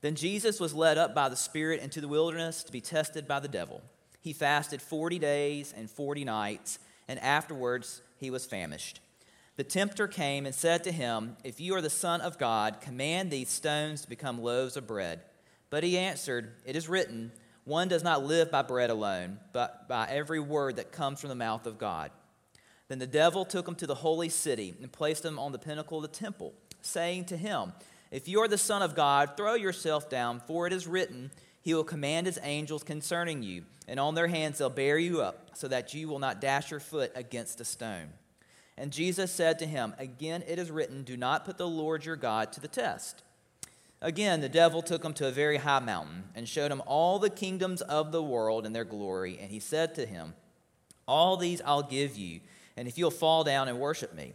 Then Jesus was led up by the Spirit into the wilderness to be tested by the devil. He fasted 40 days and 40 nights, and afterwards he was famished. The tempter came and said to him, If you are the Son of God, command these stones to become loaves of bread. But he answered, It is written, One does not live by bread alone, but by every word that comes from the mouth of God. Then the devil took him to the holy city and placed him on the pinnacle of the temple, saying to him, If you are the Son of God, throw yourself down, for it is written, He will command His angels concerning you, and on their hands they'll bear you up, so that you will not dash your foot against a stone. And Jesus said to him, Again it is written, Do not put the Lord your God to the test. Again, the devil took him to a very high mountain and showed him all the kingdoms of the world and their glory. And he said to him, All these I'll give you, and if you'll fall down and worship me.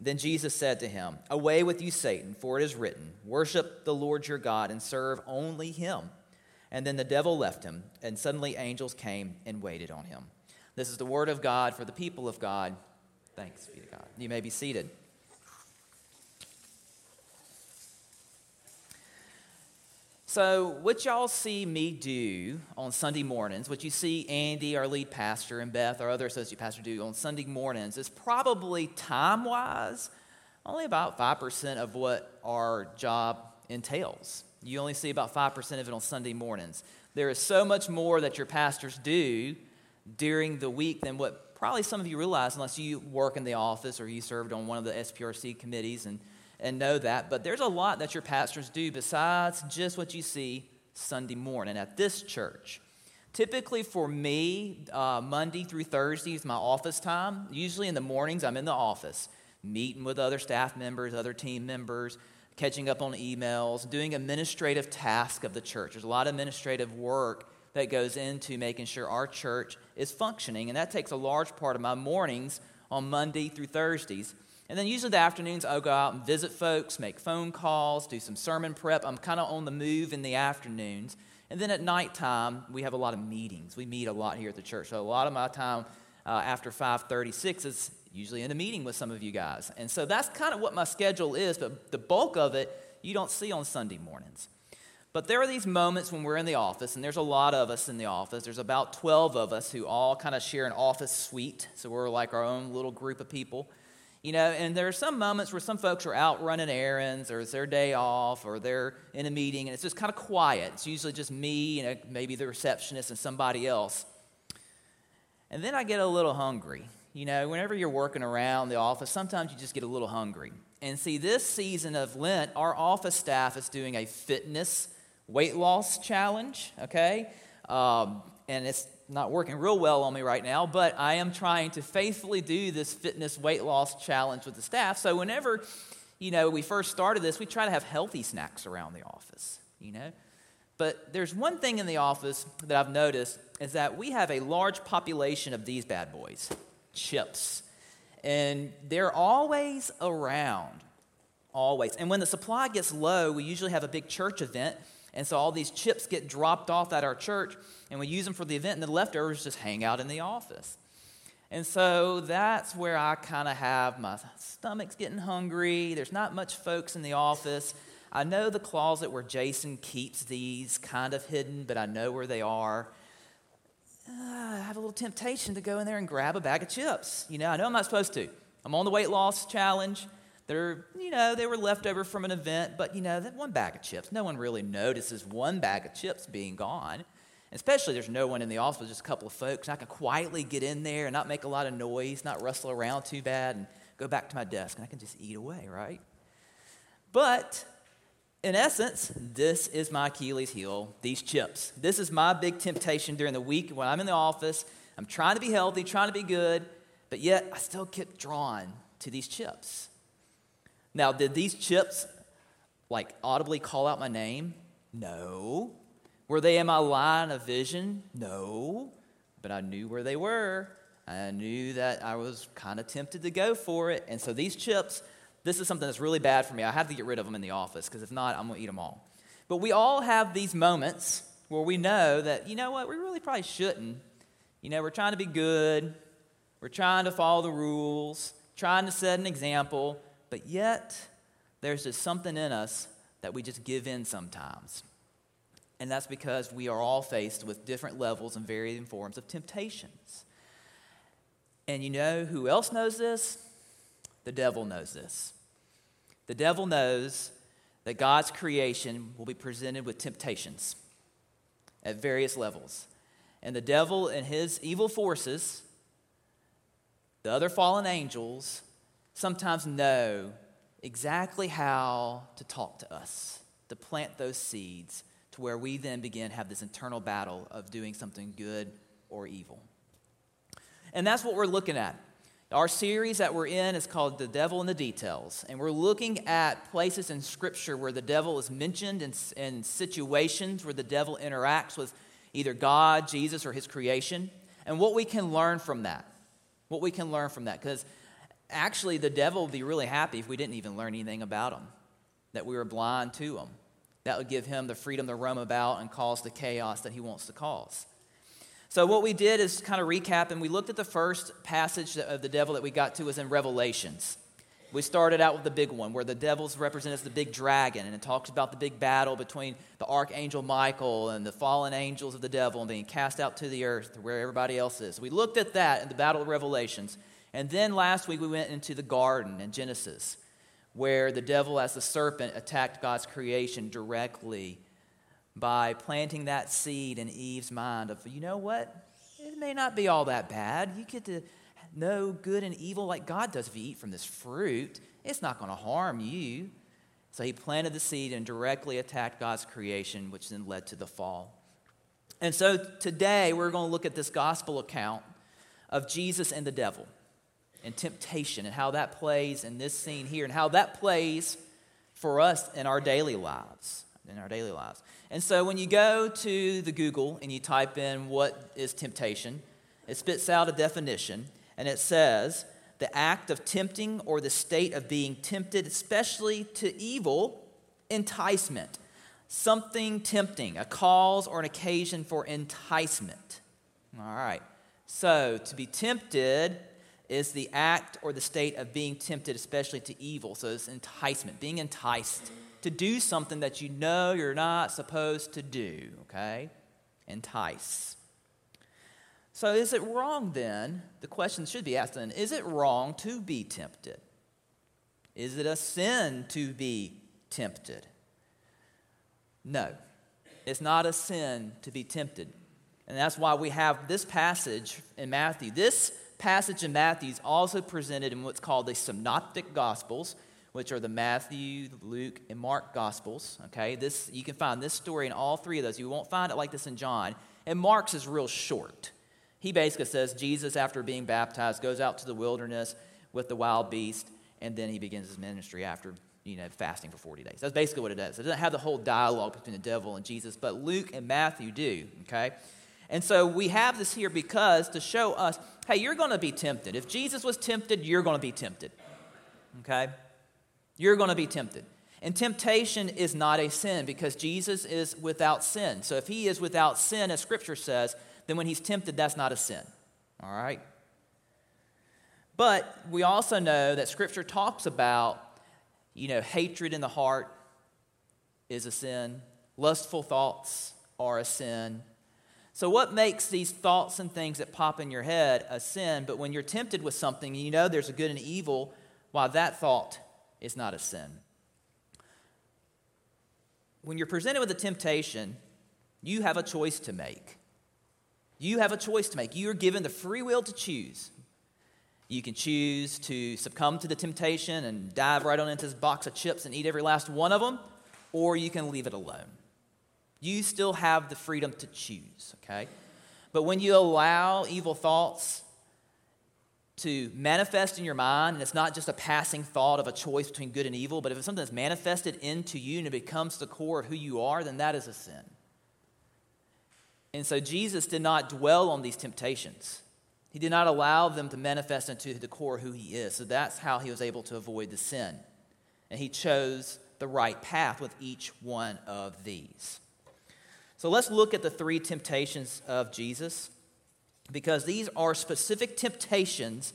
Then Jesus said to him, Away with you, Satan, for it is written, Worship the Lord your God and serve only him. And then the devil left him, and suddenly angels came and waited on him. This is the word of God for the people of God. Thanks be to God. You may be seated. So, what y'all see me do on Sunday mornings, what you see Andy, our lead pastor, and Beth, our other associate pastor, do on Sunday mornings, is probably time wise only about 5% of what our job entails. You only see about 5% of it on Sunday mornings. There is so much more that your pastors do during the week than what probably some of you realize, unless you work in the office or you served on one of the SPRC committees and, and know that. But there's a lot that your pastors do besides just what you see Sunday morning at this church. Typically, for me, uh, Monday through Thursday is my office time. Usually in the mornings, I'm in the office, meeting with other staff members, other team members, catching up on emails, doing administrative tasks of the church. There's a lot of administrative work that goes into making sure our church is functioning. And that takes a large part of my mornings on Monday through Thursdays. And then usually the afternoons, I'll go out and visit folks, make phone calls, do some sermon prep. I'm kind of on the move in the afternoons. And then at nighttime, we have a lot of meetings. We meet a lot here at the church. So a lot of my time uh, after 536 is usually in a meeting with some of you guys. And so that's kind of what my schedule is, but the bulk of it you don't see on Sunday mornings. But there are these moments when we're in the office, and there's a lot of us in the office. There's about 12 of us who all kind of share an office suite. So we're like our own little group of people. You know, and there are some moments where some folks are out running errands, or it's their day off, or they're in a meeting, and it's just kind of quiet. It's usually just me and maybe the receptionist and somebody else. And then I get a little hungry. You know, whenever you're working around the office, sometimes you just get a little hungry. And see, this season of Lent, our office staff is doing a fitness weight loss challenge, okay? Um, and it's not working real well on me right now, but I am trying to faithfully do this fitness weight loss challenge with the staff. So whenever, you know, we first started this, we try to have healthy snacks around the office, you know? But there's one thing in the office that I've noticed is that we have a large population of these bad boys, chips. And they're always around, always. And when the supply gets low, we usually have a big church event and so all these chips get dropped off at our church, and we use them for the event, and the leftovers just hang out in the office. And so that's where I kind of have my stomach's getting hungry. There's not much folks in the office. I know the closet where Jason keeps these kind of hidden, but I know where they are. Uh, I have a little temptation to go in there and grab a bag of chips. You know, I know I'm not supposed to. I'm on the weight loss challenge. They're, you know, they were left over from an event, but, you know, that one bag of chips, no one really notices one bag of chips being gone. Especially there's no one in the office, just a couple of folks. I can quietly get in there and not make a lot of noise, not rustle around too bad, and go back to my desk, and I can just eat away, right? But in essence, this is my Achilles heel, these chips. This is my big temptation during the week when I'm in the office. I'm trying to be healthy, trying to be good, but yet I still get drawn to these chips. Now, did these chips like audibly call out my name? No. Were they in my line of vision? No. But I knew where they were. I knew that I was kind of tempted to go for it. And so these chips, this is something that's really bad for me. I have to get rid of them in the office because if not, I'm going to eat them all. But we all have these moments where we know that, you know what, we really probably shouldn't. You know, we're trying to be good, we're trying to follow the rules, trying to set an example, but yet, there's just something in us that we just give in sometimes. And that's because we are all faced with different levels and varying forms of temptations. And you know who else knows this? The devil knows this. The devil knows that God's creation will be presented with temptations at various levels. And the devil and his evil forces, the other fallen angels, sometimes know exactly how to talk to us, to plant those seeds to where we then begin have this internal battle of doing something good or evil. And that's what we're looking at. Our series that we're in is called The Devil in the Details. And we're looking at places in Scripture where the devil is mentioned and, in situations where the devil interacts with either God, Jesus, or his creation, and what we can learn from that. What we can learn from that. Because actually, the devil would be really happy if we didn't even learn anything about him, that we were blind to him. That would give him the freedom to roam about and cause the chaos that he wants to cause. So, what we did is kind of recap, and we looked at the first passage of the devil that we got to was in Revelations. We started out with the big one, where the devil's represented as the big dragon, and it talks about the big battle between the archangel Michael and the fallen angels of the devil and being cast out to the earth where everybody else is. We looked at that in the battle of Revelations. And then last week we went into the garden in Genesis, where the devil, as the serpent, attacked God's creation directly by planting that seed in Eve's mind of, you know what? It may not be all that bad. You get to know good and evil like God does if you eat from this fruit. It's not going to harm you. So he planted the seed and directly attacked God's creation, which then led to the fall. And so today we're going to look at this gospel account of Jesus and the devil and temptation and how that plays in this scene here and how that plays for us in our daily lives. In our daily lives. And so when you go to the Google and you type in what is temptation, it spits out a definition and it says the act of tempting or the state of being tempted, especially to evil, enticement. Something tempting, a cause or an occasion for enticement. All right. So to be tempted is the act or the state of being tempted, especially to evil. So it's enticement, being enticed to do something that you know you're not supposed to do, okay? Entice. So is it wrong then? The question should be asked then is it wrong to be tempted? Is it a sin to be tempted? No, it's not a sin to be tempted. And that's why we have this passage in Matthew. This passage in Matthew is also presented in what's called the Synoptic Gospels which are the Matthew, Luke, and Mark Gospels. Okay, this you can find this story in all three of those. You won't find it like this in John. And Mark's is real short. He basically says Jesus, after being baptized, goes out to the wilderness with the wild beast, and then he begins his ministry after you know fasting for 40 days. That's basically what it does. It doesn't have the whole dialogue between the devil and Jesus, but Luke and Matthew do. Okay. And so we have this here because to show us, hey, you're going to be tempted. If Jesus was tempted, you're going to be tempted. Okay? You're going to be tempted. And temptation is not a sin because Jesus is without sin. So if he is without sin, as scripture says, then when he's tempted, that's not a sin. All right? But we also know that scripture talks about, you know, hatred in the heart is a sin, lustful thoughts are a sin. So, what makes these thoughts and things that pop in your head a sin? But when you're tempted with something, you know there's a good and evil, why that thought is not a sin. When you're presented with a temptation, you have a choice to make. You have a choice to make. You are given the free will to choose. You can choose to succumb to the temptation and dive right on into this box of chips and eat every last one of them, or you can leave it alone. You still have the freedom to choose, okay? But when you allow evil thoughts to manifest in your mind, and it's not just a passing thought of a choice between good and evil, but if it's something that's manifested into you and it becomes the core of who you are, then that is a sin. And so Jesus did not dwell on these temptations. He did not allow them to manifest into the core who he is. So that's how he was able to avoid the sin. And he chose the right path with each one of these. So let's look at the three temptations of Jesus because these are specific temptations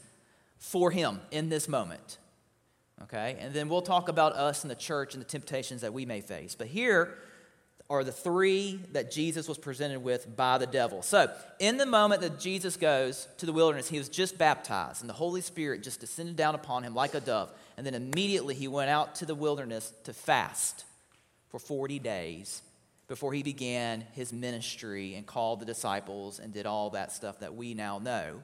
for him in this moment. Okay? And then we'll talk about us and the church and the temptations that we may face. But here, are the three that Jesus was presented with by the devil. So, in the moment that Jesus goes to the wilderness, he was just baptized, and the Holy Spirit just descended down upon him like a dove. And then immediately he went out to the wilderness to fast for 40 days before he began his ministry and called the disciples and did all that stuff that we now know.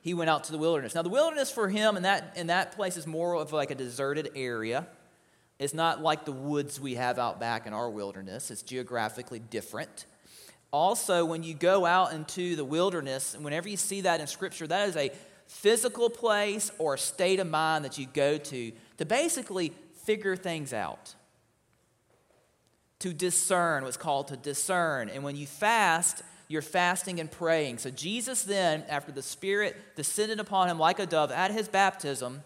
He went out to the wilderness. Now, the wilderness for him in that, in that place is more of like a deserted area. It's not like the woods we have out back in our wilderness, it's geographically different. Also, when you go out into the wilderness, and whenever you see that in Scripture, that is a physical place or a state of mind that you go to to basically figure things out. To discern, what's called to discern. And when you fast, you're fasting and praying. So, Jesus then, after the Spirit descended upon him like a dove at his baptism,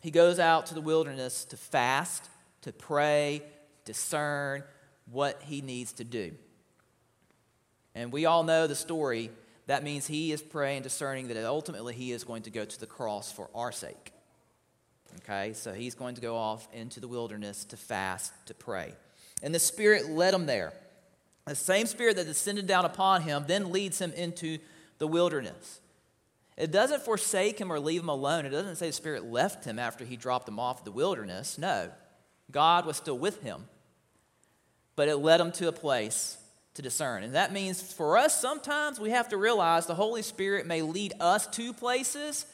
he goes out to the wilderness to fast, to pray, discern what he needs to do. And we all know the story. That means he is praying, discerning that ultimately he is going to go to the cross for our sake. Okay, so he's going to go off into the wilderness to fast, to pray. And the Spirit led him there. The same Spirit that descended down upon him then leads him into the wilderness. It doesn't forsake him or leave him alone. It doesn't say the Spirit left him after he dropped him off the wilderness. No, God was still with him. But it led him to a place to discern. And that means for us, sometimes we have to realize the Holy Spirit may lead us to places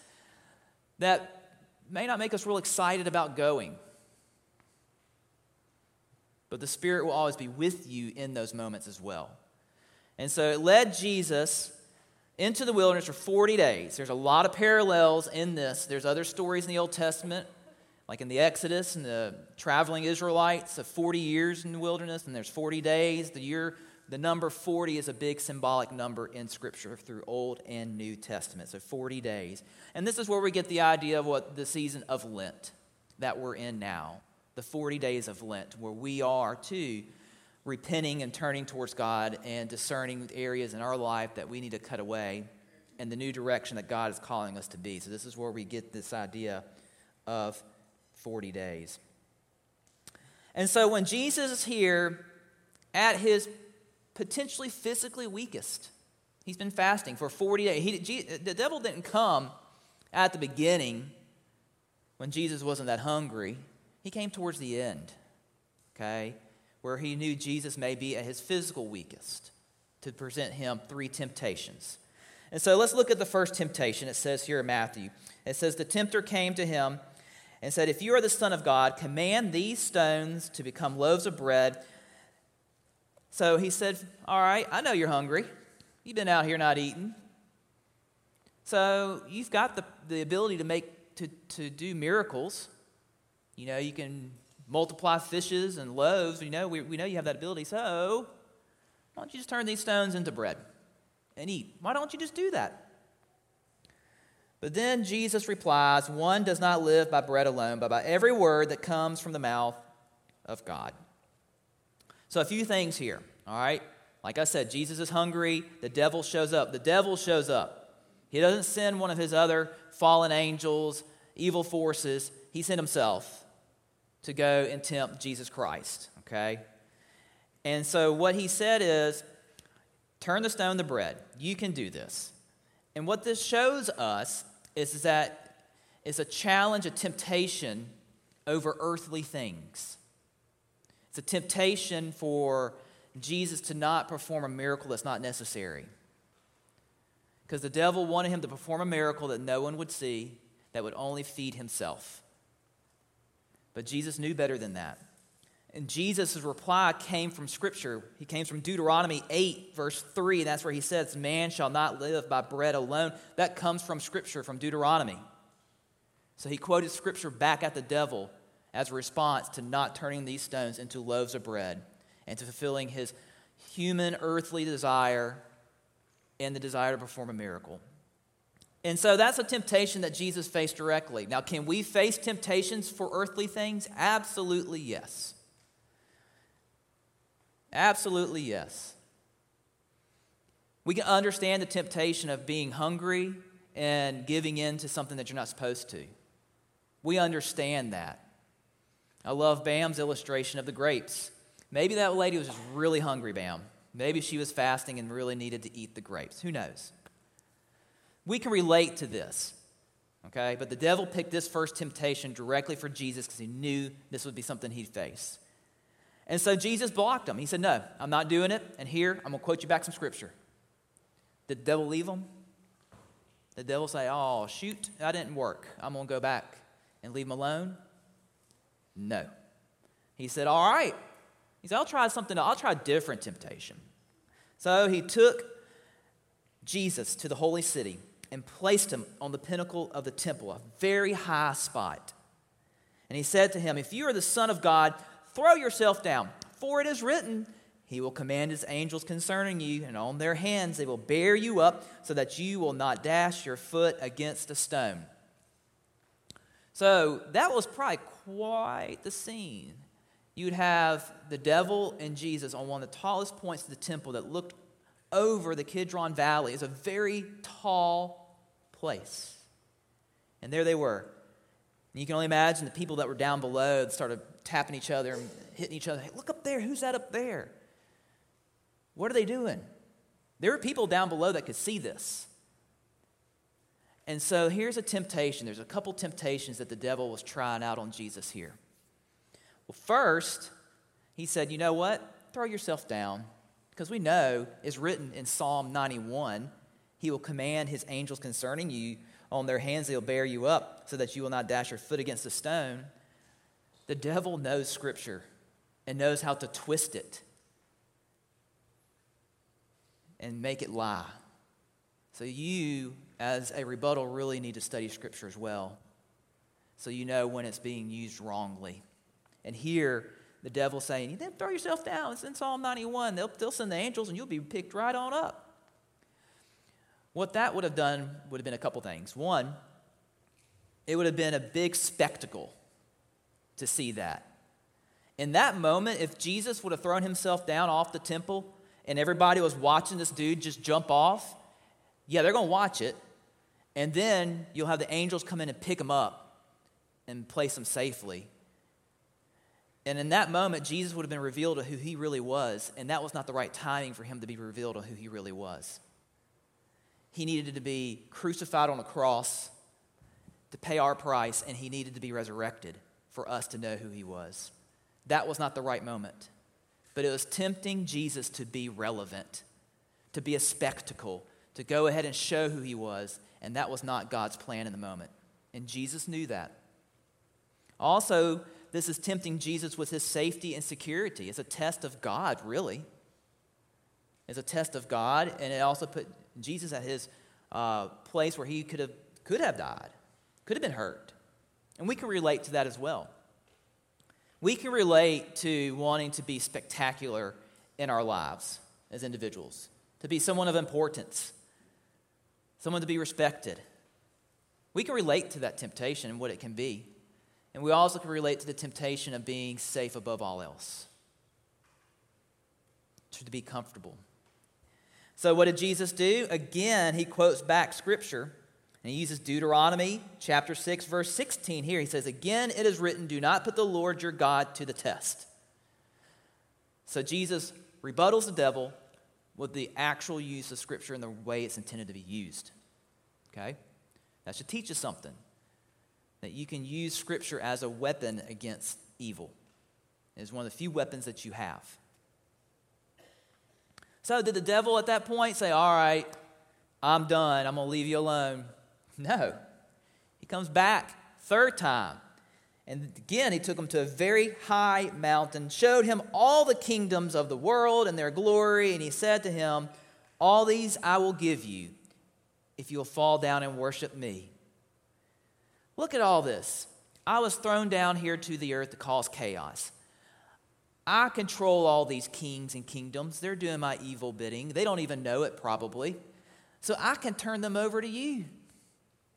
that may not make us real excited about going. But the Spirit will always be with you in those moments as well. And so it led Jesus into the wilderness for 40 days. There's a lot of parallels in this. There's other stories in the Old Testament, like in the Exodus and the traveling Israelites of 40 years in the wilderness, and there's 40 days. The year, the number 40 is a big symbolic number in Scripture through Old and New Testament. So 40 days. And this is where we get the idea of what the season of Lent that we're in now. The 40 days of Lent, where we are too repenting and turning towards God and discerning areas in our life that we need to cut away and the new direction that God is calling us to be. So, this is where we get this idea of 40 days. And so, when Jesus is here at his potentially physically weakest, he's been fasting for 40 days. He, the devil didn't come at the beginning when Jesus wasn't that hungry, he came towards the end. Okay? where he knew Jesus may be at his physical weakest to present him three temptations. And so let's look at the first temptation. It says here in Matthew it says, The tempter came to him and said, If you are the Son of God, command these stones to become loaves of bread. So he said, All right, I know you're hungry. You've been out here not eating. So you've got the, the ability to make to, to do miracles. You know, you can multiply fishes and loaves. You know, we, we know you have that ability. So, why don't you just turn these stones into bread and eat? Why don't you just do that? But then Jesus replies, One does not live by bread alone, but by every word that comes from the mouth of God. So, a few things here, all right? Like I said, Jesus is hungry. The devil shows up. The devil shows up. He doesn't send one of his other fallen angels, evil forces. He sent himself to go and tempt Jesus Christ, okay? And so what he said is, turn the stone to bread. You can do this. And what this shows us is that it's a challenge, a temptation over earthly things. It's a temptation for Jesus to not perform a miracle that's not necessary. Because the devil wanted him to perform a miracle that no one would see, that would only feed himself. But Jesus knew better than that. And Jesus' reply came from Scripture. He came from Deuteronomy 8, verse 3. That's where he says, Man shall not live by bread alone. That comes from Scripture, from Deuteronomy. So he quoted Scripture back at the devil as a response to not turning these stones into loaves of bread and to fulfilling his human, earthly desire and the desire to perform a miracle. And so that's a temptation that Jesus faced directly. Now, can we face temptations for earthly things? Absolutely yes. Absolutely yes. We can understand the temptation of being hungry and giving in to something that you're not supposed to. We understand that. I love Bam's illustration of the grapes. Maybe that lady was just really hungry, bam. Maybe she was fasting and really needed to eat the grapes. Who knows? We can relate to this, okay? But the devil picked this first temptation directly for Jesus because he knew this would be something he'd face. And so Jesus blocked him. He said, No, I'm not doing it. And here, I'm going to quote you back some scripture. Did the devil leave him? The devil say, Oh, shoot, that didn't work. I'm going to go back and leave him alone? No. He said, All right. He said, I'll try something, I'll try a different temptation. So he took Jesus to the holy city and placed him on the pinnacle of the temple, a very high spot. And he said to him, If you are the Son of God, throw yourself down, for it is written, He will command His angels concerning you, and on their hands they will bear you up, so that you will not dash your foot against a stone. So that was probably quite the scene. You'd have the devil and Jesus on one of the tallest points of the temple that looked over the Kidron Valley. It's a very tall place. And there they were. And you can only imagine the people that were down below started tapping each other and hitting each other. Hey, look up there. Who's that up there? What are they doing? There were people down below that could see this. And so here's a temptation. There's a couple temptations that the devil was trying out on Jesus here. Well, first, he said, You know what? Throw yourself down. Because we know it's written in Psalm 91 He will command His angels concerning you. On their hands they'll bear you up so that you will not dash your foot against a stone. The devil knows Scripture and knows how to twist it and make it lie. So you as a rebuttal, really need to study Scripture as well so you know when it's being used wrongly. And here, the devil saying, you throw yourself down. It's in Psalm 91. They'll, they'll send the angels and you'll be picked right on up. What that would have done would have been a couple things. One, it would have been a big spectacle to see that. In that moment, if Jesus would have thrown himself down off the temple and everybody was watching this dude just jump off, yeah, they're going to watch it. And then you'll have the angels come in and pick him up and place him safely. And in that moment, Jesus would have been revealed to who he really was, and that was not the right timing for him to be revealed to who he really was. He needed to be crucified on a cross to pay our price, and he needed to be resurrected for us to know who he was. That was not the right moment. But it was tempting Jesus to be relevant, to be a spectacle, to go ahead and show who he was, and that was not God's plan in the moment. And Jesus knew that. Also, this is tempting Jesus with his safety and security. It's a test of God, really. It's a test of God, and it also put Jesus at his uh, place where he could have, could have died, could have been hurt. And we can relate to that as well. We can relate to wanting to be spectacular in our lives as individuals, to be someone of importance, someone to be respected. We can relate to that temptation and what it can be. And we also can relate to the temptation of being safe above all else, to be comfortable. So, what did Jesus do? Again, he quotes back scripture. And he uses Deuteronomy chapter 6, verse 16 here. He says, Again, it is written, Do not put the Lord your God to the test. So Jesus rebuttals the devil with the actual use of Scripture and the way it's intended to be used. Okay? That should teach us something. That you can use Scripture as a weapon against evil. It is one of the few weapons that you have. So, did the devil at that point say, All right, I'm done, I'm going to leave you alone? No. He comes back, third time. And again, he took him to a very high mountain, showed him all the kingdoms of the world and their glory, and he said to him, All these I will give you if you'll fall down and worship me. Look at all this. I was thrown down here to the earth to cause chaos. I control all these kings and kingdoms. They're doing my evil bidding. They don't even know it, probably. So I can turn them over to you,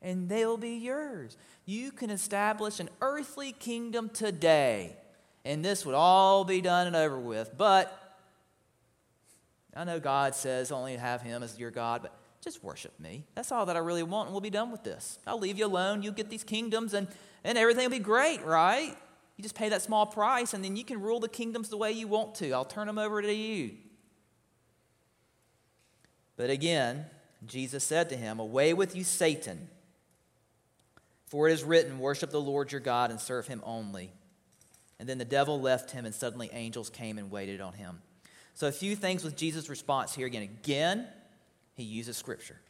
and they'll be yours. You can establish an earthly kingdom today, and this would all be done and over with. But I know God says only have Him as your God, but just worship me. That's all that I really want, and we'll be done with this. I'll leave you alone. You'll get these kingdoms, and, and everything will be great, right? You just pay that small price, and then you can rule the kingdoms the way you want to. I'll turn them over to you. But again, Jesus said to him, Away with you, Satan. For it is written, Worship the Lord your God and serve him only. And then the devil left him, and suddenly angels came and waited on him. So, a few things with Jesus' response here again. Again, he uses scripture.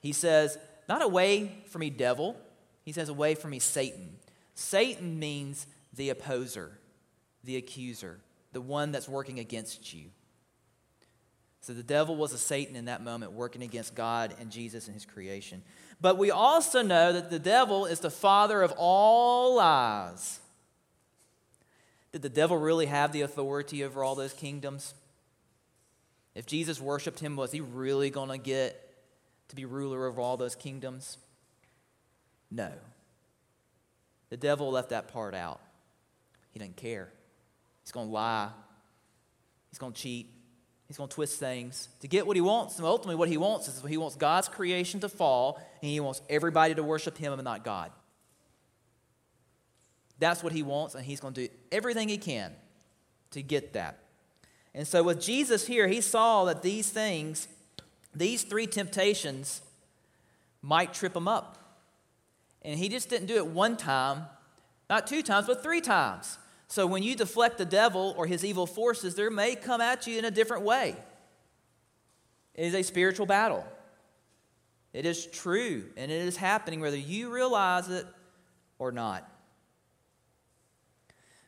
He says, Not away from me, devil. He says, Away from me, Satan. Satan means the opposer, the accuser, the one that's working against you. So the devil was a Satan in that moment, working against God and Jesus and his creation. But we also know that the devil is the father of all lies. Did the devil really have the authority over all those kingdoms? If Jesus worshiped him, was he really going to get to be ruler over all those kingdoms? No. The devil left that part out. He doesn't care. He's going to lie, he's going to cheat, he's going to twist things to get what he wants. And ultimately, what he wants is he wants God's creation to fall, and he wants everybody to worship him and not God. That's what he wants, and he's going to do everything he can to get that. And so, with Jesus here, he saw that these things, these three temptations, might trip him up. And he just didn't do it one time, not two times, but three times. So when you deflect the devil or his evil forces, there may come at you in a different way. It is a spiritual battle. It is true, and it is happening whether you realize it or not.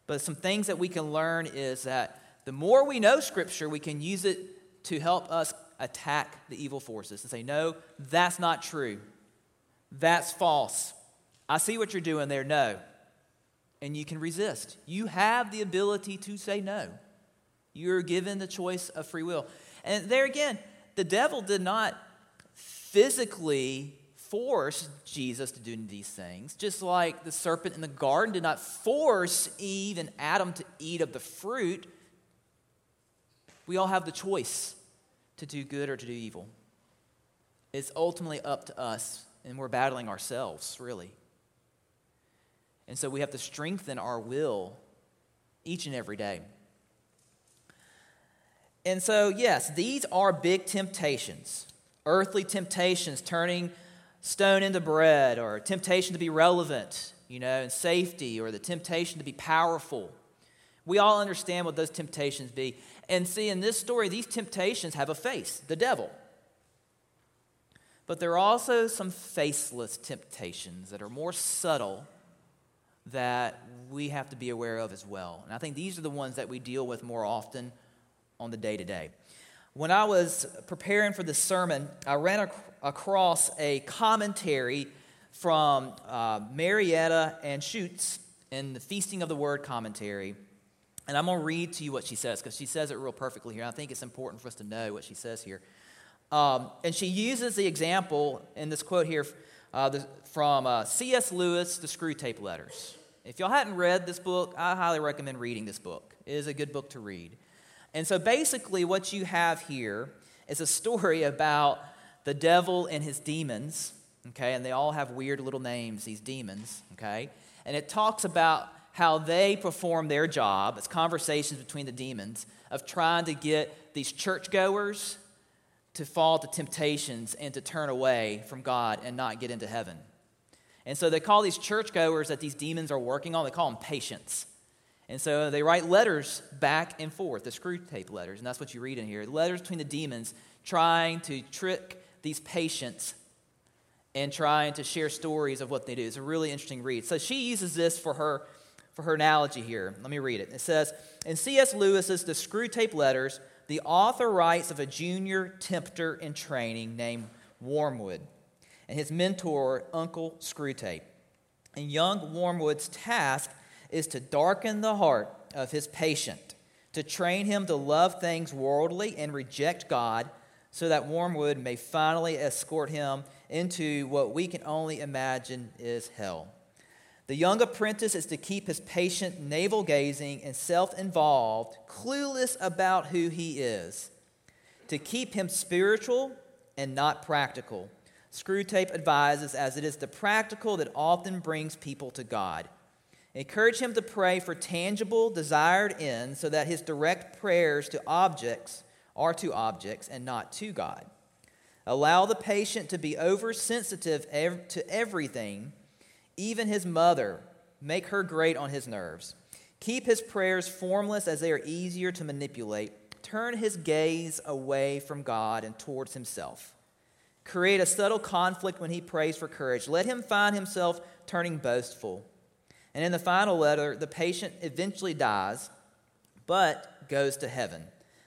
But some things that we can learn is that the more we know Scripture, we can use it to help us attack the evil forces and say, no, that's not true. That's false. I see what you're doing there. No. And you can resist. You have the ability to say no. You're given the choice of free will. And there again, the devil did not physically force Jesus to do these things, just like the serpent in the garden did not force Eve and Adam to eat of the fruit. We all have the choice to do good or to do evil. It's ultimately up to us, and we're battling ourselves, really. And so we have to strengthen our will each and every day. And so, yes, these are big temptations earthly temptations, turning stone into bread, or temptation to be relevant, you know, and safety, or the temptation to be powerful. We all understand what those temptations be. And see, in this story, these temptations have a face the devil. But there are also some faceless temptations that are more subtle that we have to be aware of as well. And I think these are the ones that we deal with more often on the day to day. When I was preparing for this sermon, I ran ac- across a commentary from uh, Marietta and Schutz in the Feasting of the Word commentary. And I'm going to read to you what she says because she says it real perfectly here. I think it's important for us to know what she says here. Um, and she uses the example in this quote here uh, the, from uh, C.S. Lewis, The Screwtape Letters. If y'all hadn't read this book, I highly recommend reading this book. It is a good book to read. And so basically, what you have here is a story about the devil and his demons, okay? And they all have weird little names, these demons, okay? And it talks about how they perform their job. It's conversations between the demons of trying to get these churchgoers to fall to temptations and to turn away from God and not get into heaven. And so they call these churchgoers that these demons are working on, they call them patients. And so they write letters back and forth, the Screwtape letters, and that's what you read in here. Letters between the demons trying to trick these patients and trying to share stories of what they do. It's a really interesting read. So she uses this for her for her analogy here. Let me read it. It says, in C.S. Lewis's The Screwtape Letters, the author writes of a junior tempter in training named Wormwood and his mentor, Uncle Screwtape. And young Wormwood's task is to darken the heart of his patient, to train him to love things worldly and reject God, so that Wormwood may finally escort him into what we can only imagine is hell. The young apprentice is to keep his patient navel gazing and self involved, clueless about who he is, to keep him spiritual and not practical. Screwtape advises, as it is the practical that often brings people to God. Encourage him to pray for tangible, desired ends so that his direct prayers to objects are to objects and not to God. Allow the patient to be oversensitive to everything, even his mother. Make her grate on his nerves. Keep his prayers formless as they are easier to manipulate. Turn his gaze away from God and towards himself. Create a subtle conflict when he prays for courage. Let him find himself turning boastful. And in the final letter, the patient eventually dies, but goes to heaven,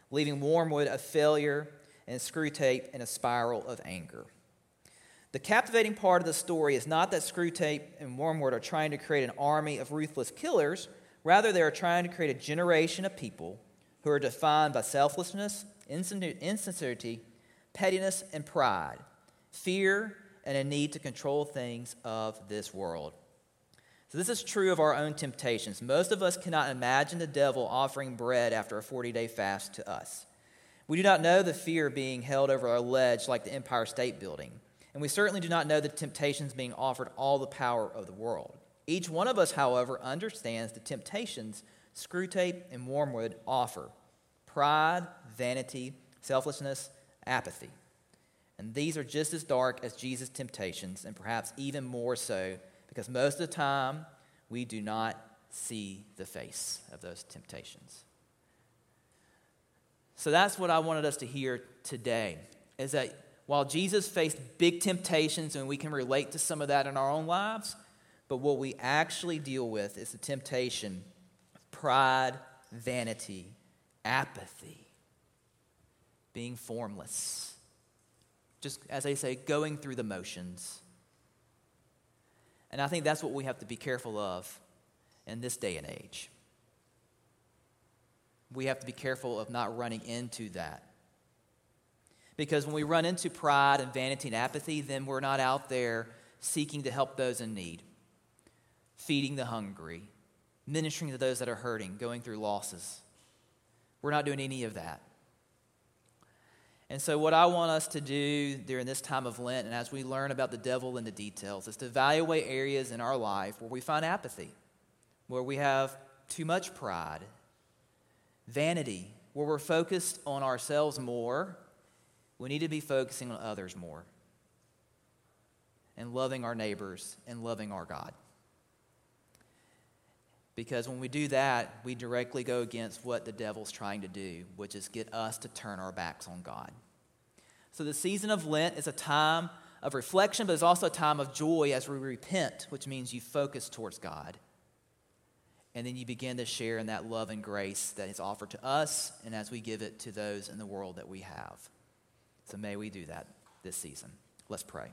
leaving Wormwood a failure and Screwtape in a spiral of anger. The captivating part of the story is not that Screwtape and Wormwood are trying to create an army of ruthless killers. Rather, they are trying to create a generation of people who are defined by selflessness, insincerity, pettiness, and pride, fear, and a need to control things of this world. So, this is true of our own temptations. Most of us cannot imagine the devil offering bread after a 40 day fast to us. We do not know the fear of being held over our ledge like the Empire State Building. And we certainly do not know the temptations being offered all the power of the world. Each one of us, however, understands the temptations Screwtape and Wormwood offer pride, vanity, selflessness, apathy. And these are just as dark as Jesus' temptations, and perhaps even more so because most of the time, we do not see the face of those temptations. So that's what I wanted us to hear today is that while Jesus faced big temptations and we can relate to some of that in our own lives, but what we actually deal with is the temptation of pride, vanity, apathy, being formless. Just as they say, going through the motions. And I think that's what we have to be careful of in this day and age. We have to be careful of not running into that. Because when we run into pride and vanity and apathy, then we're not out there seeking to help those in need, feeding the hungry, ministering to those that are hurting, going through losses. We're not doing any of that. And so, what I want us to do during this time of Lent, and as we learn about the devil and the details, is to evaluate areas in our life where we find apathy, where we have too much pride, vanity, where we're focused on ourselves more. We need to be focusing on others more, and loving our neighbors and loving our God. Because when we do that, we directly go against what the devil's trying to do, which is get us to turn our backs on God. So the season of Lent is a time of reflection, but it's also a time of joy as we repent, which means you focus towards God. And then you begin to share in that love and grace that is offered to us and as we give it to those in the world that we have. So may we do that this season. Let's pray.